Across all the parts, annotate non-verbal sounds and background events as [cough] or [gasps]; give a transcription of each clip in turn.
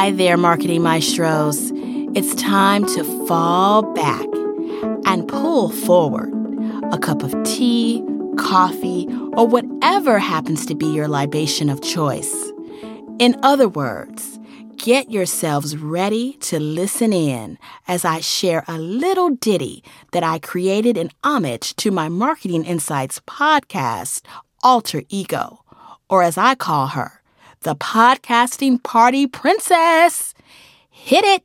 Hi there, marketing maestros. It's time to fall back and pull forward a cup of tea, coffee, or whatever happens to be your libation of choice. In other words, get yourselves ready to listen in as I share a little ditty that I created in homage to my Marketing Insights podcast, Alter Ego, or as I call her, the podcasting party princess. Hit it!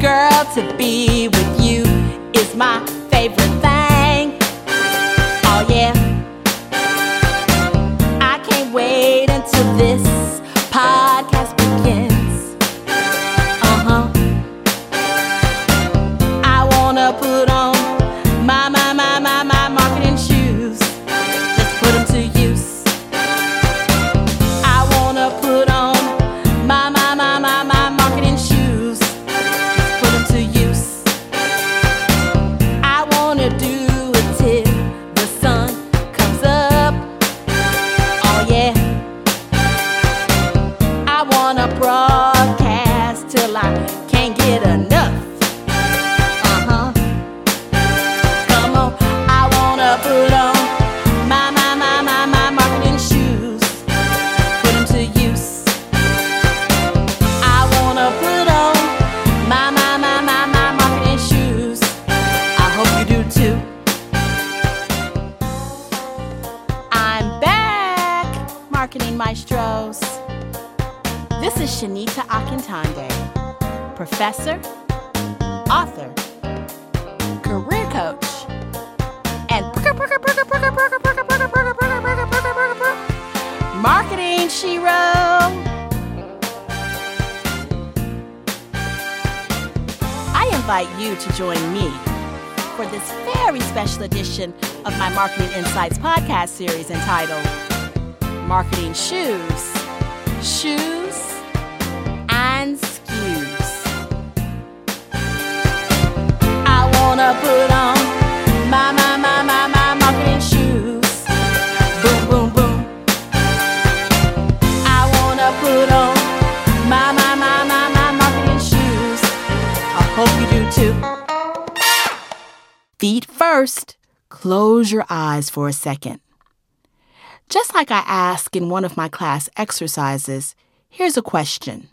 Girl, to be with you is my favorite thing. Oh, yeah. I can't wait until this podcast can't get enough. Professor, author, career coach, and marketing shero. I invite you to join me for this very special edition of my Marketing Insights podcast series entitled Marketing Shoes, Shoes, I wanna put on my, my, my, my, my marketing shoes. Boom, boom, boom. I wanna put on my, my, my, my, my marketing shoes. I hope you do too. Feet first, close your eyes for a second. Just like I ask in one of my class exercises, here's a question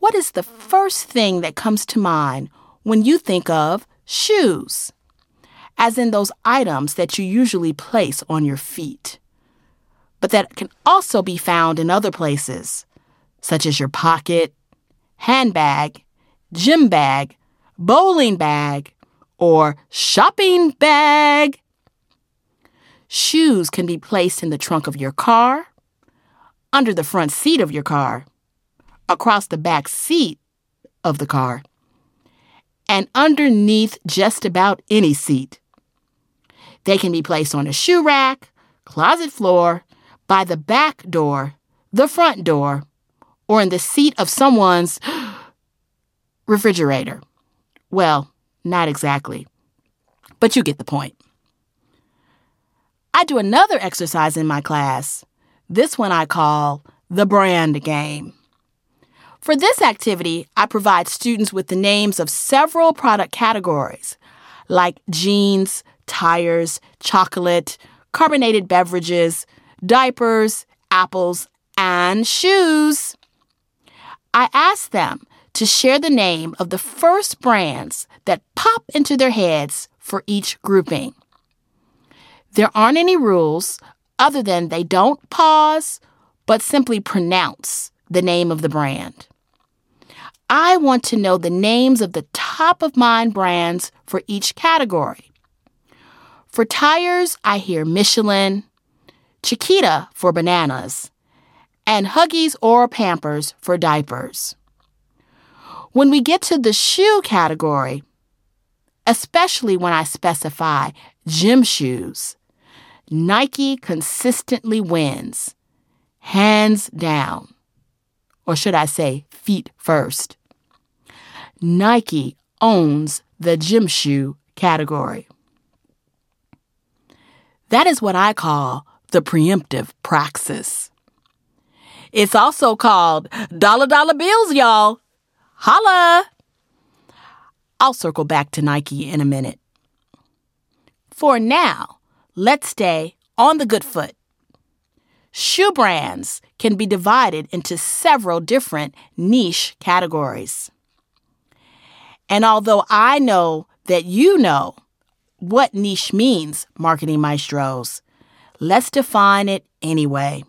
What is the first thing that comes to mind when you think of shoes? As in those items that you usually place on your feet, but that can also be found in other places, such as your pocket, handbag, gym bag, bowling bag, or shopping bag. Shoes can be placed in the trunk of your car, under the front seat of your car, across the back seat of the car, and underneath just about any seat. They can be placed on a shoe rack, closet floor, by the back door, the front door, or in the seat of someone's [gasps] refrigerator. Well, not exactly, but you get the point. I do another exercise in my class. This one I call the brand game. For this activity, I provide students with the names of several product categories like jeans, tires, chocolate, carbonated beverages, diapers, apples, and shoes. I ask them to share the name of the first brands that pop into their heads for each grouping. There aren't any rules other than they don't pause, but simply pronounce the name of the brand. I want to know the names of the top of mind brands for each category. For tires, I hear Michelin, Chiquita for bananas, and Huggies or Pampers for diapers. When we get to the shoe category, especially when I specify gym shoes, Nike consistently wins, hands down. Or should I say, feet first. Nike owns the gym shoe category. That is what I call the preemptive praxis. It's also called dollar dollar bills, y'all. Holla! I'll circle back to Nike in a minute. For now, let's stay on the good foot. Shoe brands can be divided into several different niche categories. And although I know that you know what niche means, marketing maestros, let's define it anyway.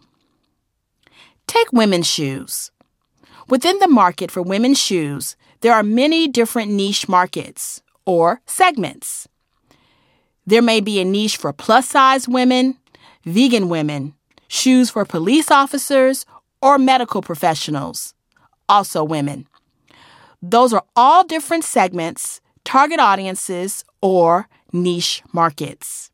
Take women's shoes. Within the market for women's shoes, there are many different niche markets or segments. There may be a niche for plus size women, vegan women, shoes for police officers, or medical professionals, also women. Those are all different segments, target audiences, or niche markets.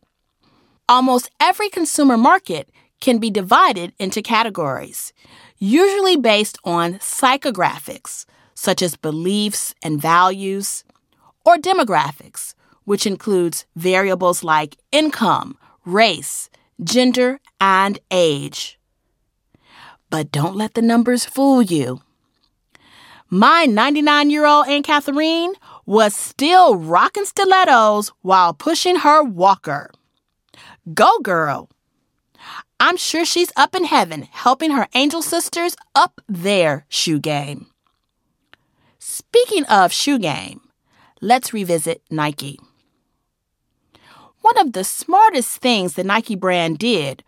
Almost every consumer market can be divided into categories, usually based on psychographics, such as beliefs and values, or demographics, which includes variables like income, race, gender, and age. But don't let the numbers fool you. My 99 year old Aunt Catherine was still rocking stilettos while pushing her walker. Go, girl! I'm sure she's up in heaven helping her angel sisters up their shoe game. Speaking of shoe game, let's revisit Nike. One of the smartest things the Nike brand did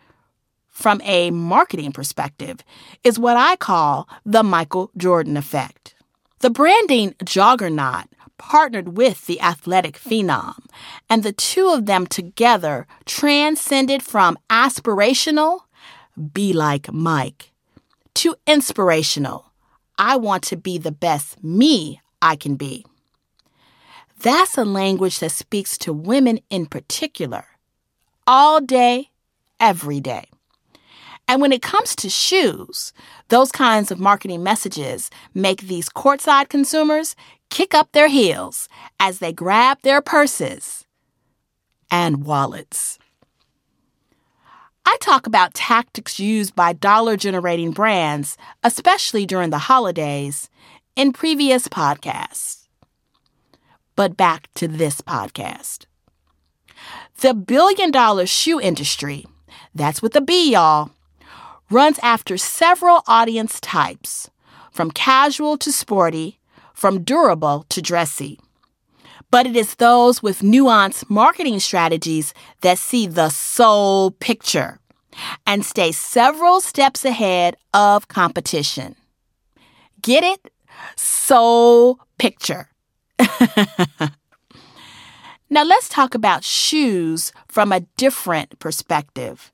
from a marketing perspective is what I call the Michael Jordan effect. The branding juggernaut partnered with the athletic phenom, and the two of them together transcended from aspirational, be like Mike, to inspirational, I want to be the best me I can be. That's a language that speaks to women in particular, all day, every day. And when it comes to shoes, those kinds of marketing messages make these courtside consumers kick up their heels as they grab their purses and wallets. I talk about tactics used by dollar generating brands, especially during the holidays, in previous podcasts. But back to this podcast. The billion dollar shoe industry, that's with a B, y'all, runs after several audience types, from casual to sporty, from durable to dressy. But it is those with nuanced marketing strategies that see the soul picture and stay several steps ahead of competition. Get it? Soul picture. [laughs] now let's talk about shoes from a different perspective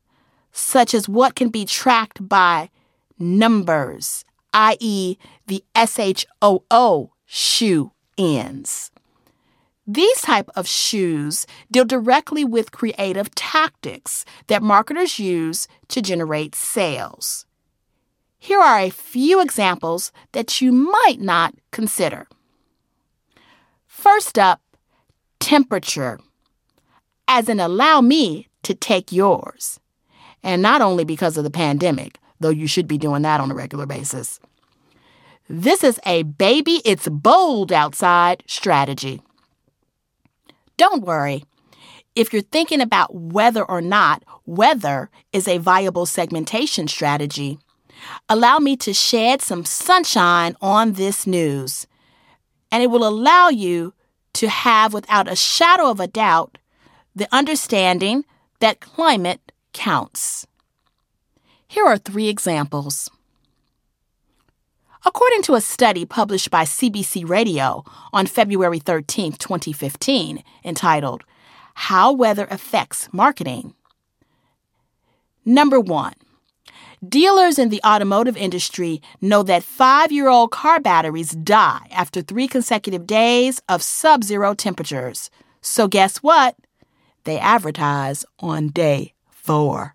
such as what can be tracked by numbers, i.e., the SHOO shoe ends. These type of shoes deal directly with creative tactics that marketers use to generate sales. Here are a few examples that you might not consider. First up, temperature, as in allow me to take yours and not only because of the pandemic, though you should be doing that on a regular basis. This is a baby, it's bold outside strategy. Don't worry. If you're thinking about whether or not weather is a viable segmentation strategy, allow me to shed some sunshine on this news. And it will allow you to have, without a shadow of a doubt, the understanding that climate counts. Here are three examples. According to a study published by CBC Radio on February 13, 2015, entitled How Weather Affects Marketing, Number one, dealers in the automotive industry know that five year old car batteries die after three consecutive days of sub zero temperatures. So, guess what? They advertise on day four.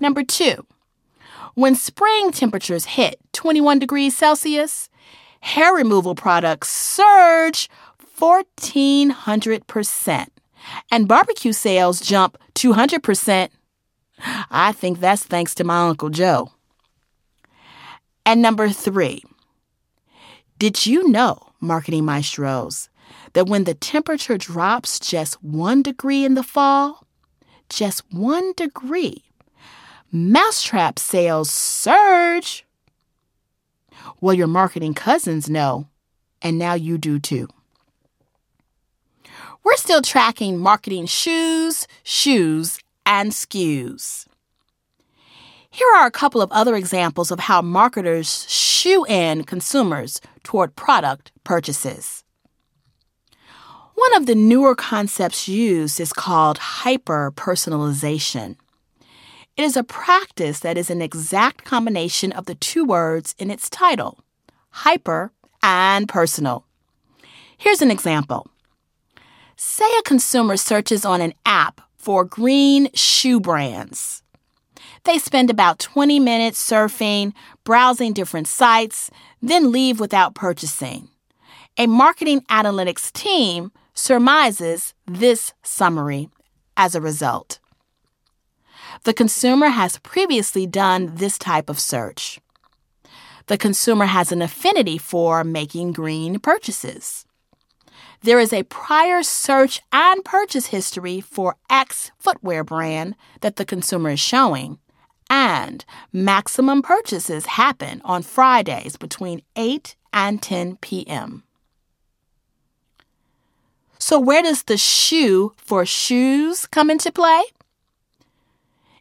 Number two, when spring temperatures hit 21 degrees Celsius, hair removal products surge 1400%, and barbecue sales jump 200%. I think that's thanks to my Uncle Joe. And number three, did you know, marketing maestros, that when the temperature drops just one degree in the fall, just one degree, mousetrap sales surge? Well, your marketing cousins know, and now you do too. We're still tracking marketing shoes, shoes, and SKUs. Here are a couple of other examples of how marketers shoe in consumers toward product purchases. One of the newer concepts used is called hyper personalization. It is a practice that is an exact combination of the two words in its title hyper and personal. Here's an example Say a consumer searches on an app for green shoe brands. They spend about 20 minutes surfing, browsing different sites, then leave without purchasing. A marketing analytics team surmises this summary as a result. The consumer has previously done this type of search. The consumer has an affinity for making green purchases there is a prior search and purchase history for X footwear brand that the consumer is showing, and maximum purchases happen on Fridays between 8 and 10 p.m. So, where does the shoe for shoes come into play?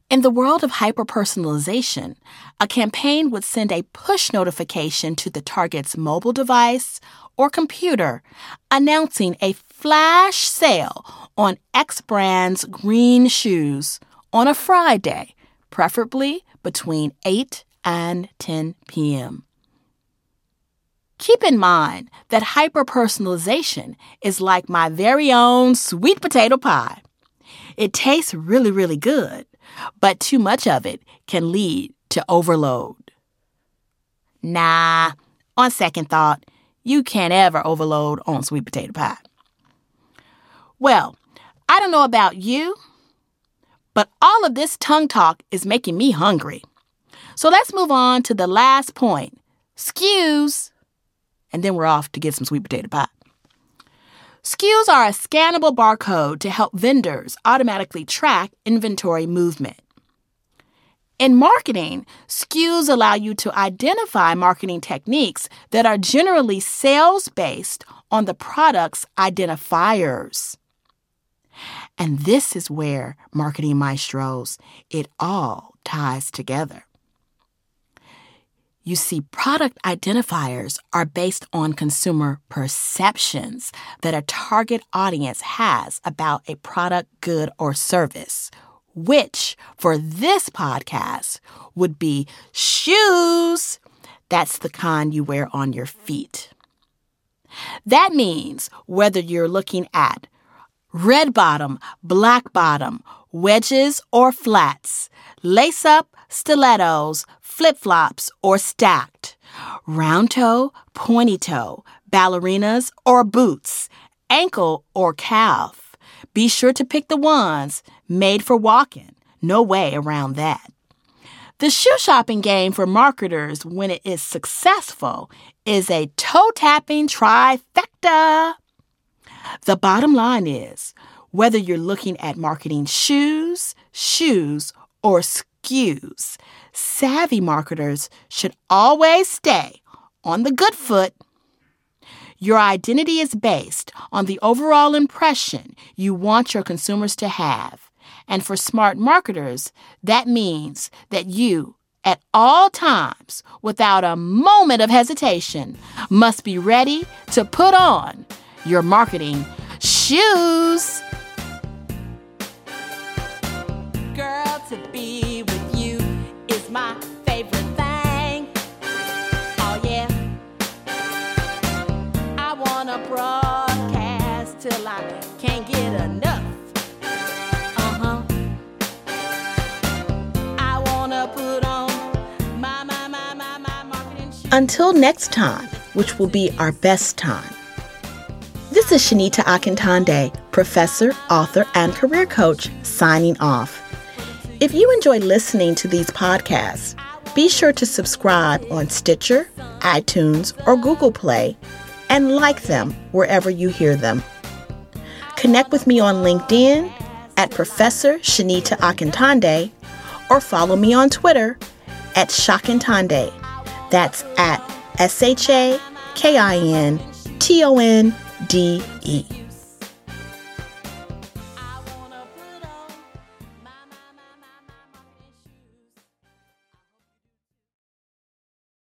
In the world of hyperpersonalization, a campaign would send a push notification to the target's mobile device or computer announcing a flash sale on X brand's green shoes on a Friday, preferably between 8 and 10 p.m. Keep in mind that hyperpersonalization is like my very own sweet potato pie. It tastes really, really good but too much of it can lead to overload. Nah, on second thought, you can't ever overload on sweet potato pie. Well, I don't know about you, but all of this tongue talk is making me hungry. So let's move on to the last point SKUs, and then we're off to get some sweet potato pie. SKUs are a scannable barcode to help vendors automatically track inventory movement. In marketing, SKUs allow you to identify marketing techniques that are generally sales based on the product's identifiers. And this is where marketing maestros, it all ties together. You see, product identifiers are based on consumer perceptions that a target audience has about a product, good, or service, which for this podcast would be shoes. That's the kind you wear on your feet. That means whether you're looking at red bottom, black bottom, wedges or flats, lace up, stilettos, flip flops, or stacked, round toe, pointy toe, ballerinas, or boots, ankle or calf. Be sure to pick the ones made for walking. No way around that. The shoe shopping game for marketers, when it is successful, is a toe tapping trifecta. The bottom line is whether you're looking at marketing shoes, shoes, or SKUs, savvy marketers should always stay on the good foot. Your identity is based on the overall impression you want your consumers to have. And for smart marketers, that means that you, at all times, without a moment of hesitation, must be ready to put on your marketing shoes. My favorite thing. Oh, yeah. I want to broadcast till I can't get enough. Uh-huh. I want to put on my, my, my, my, my marketing shoes. Until next time, which will be our best time. This is Shanita Akintonde, professor, author, and career coach, signing off. If you enjoy listening to these podcasts, be sure to subscribe on Stitcher, iTunes, or Google Play and like them wherever you hear them. Connect with me on LinkedIn at Professor Shanita Akintonde or follow me on Twitter at Shakintonde. That's at S H A K I N T O N D E.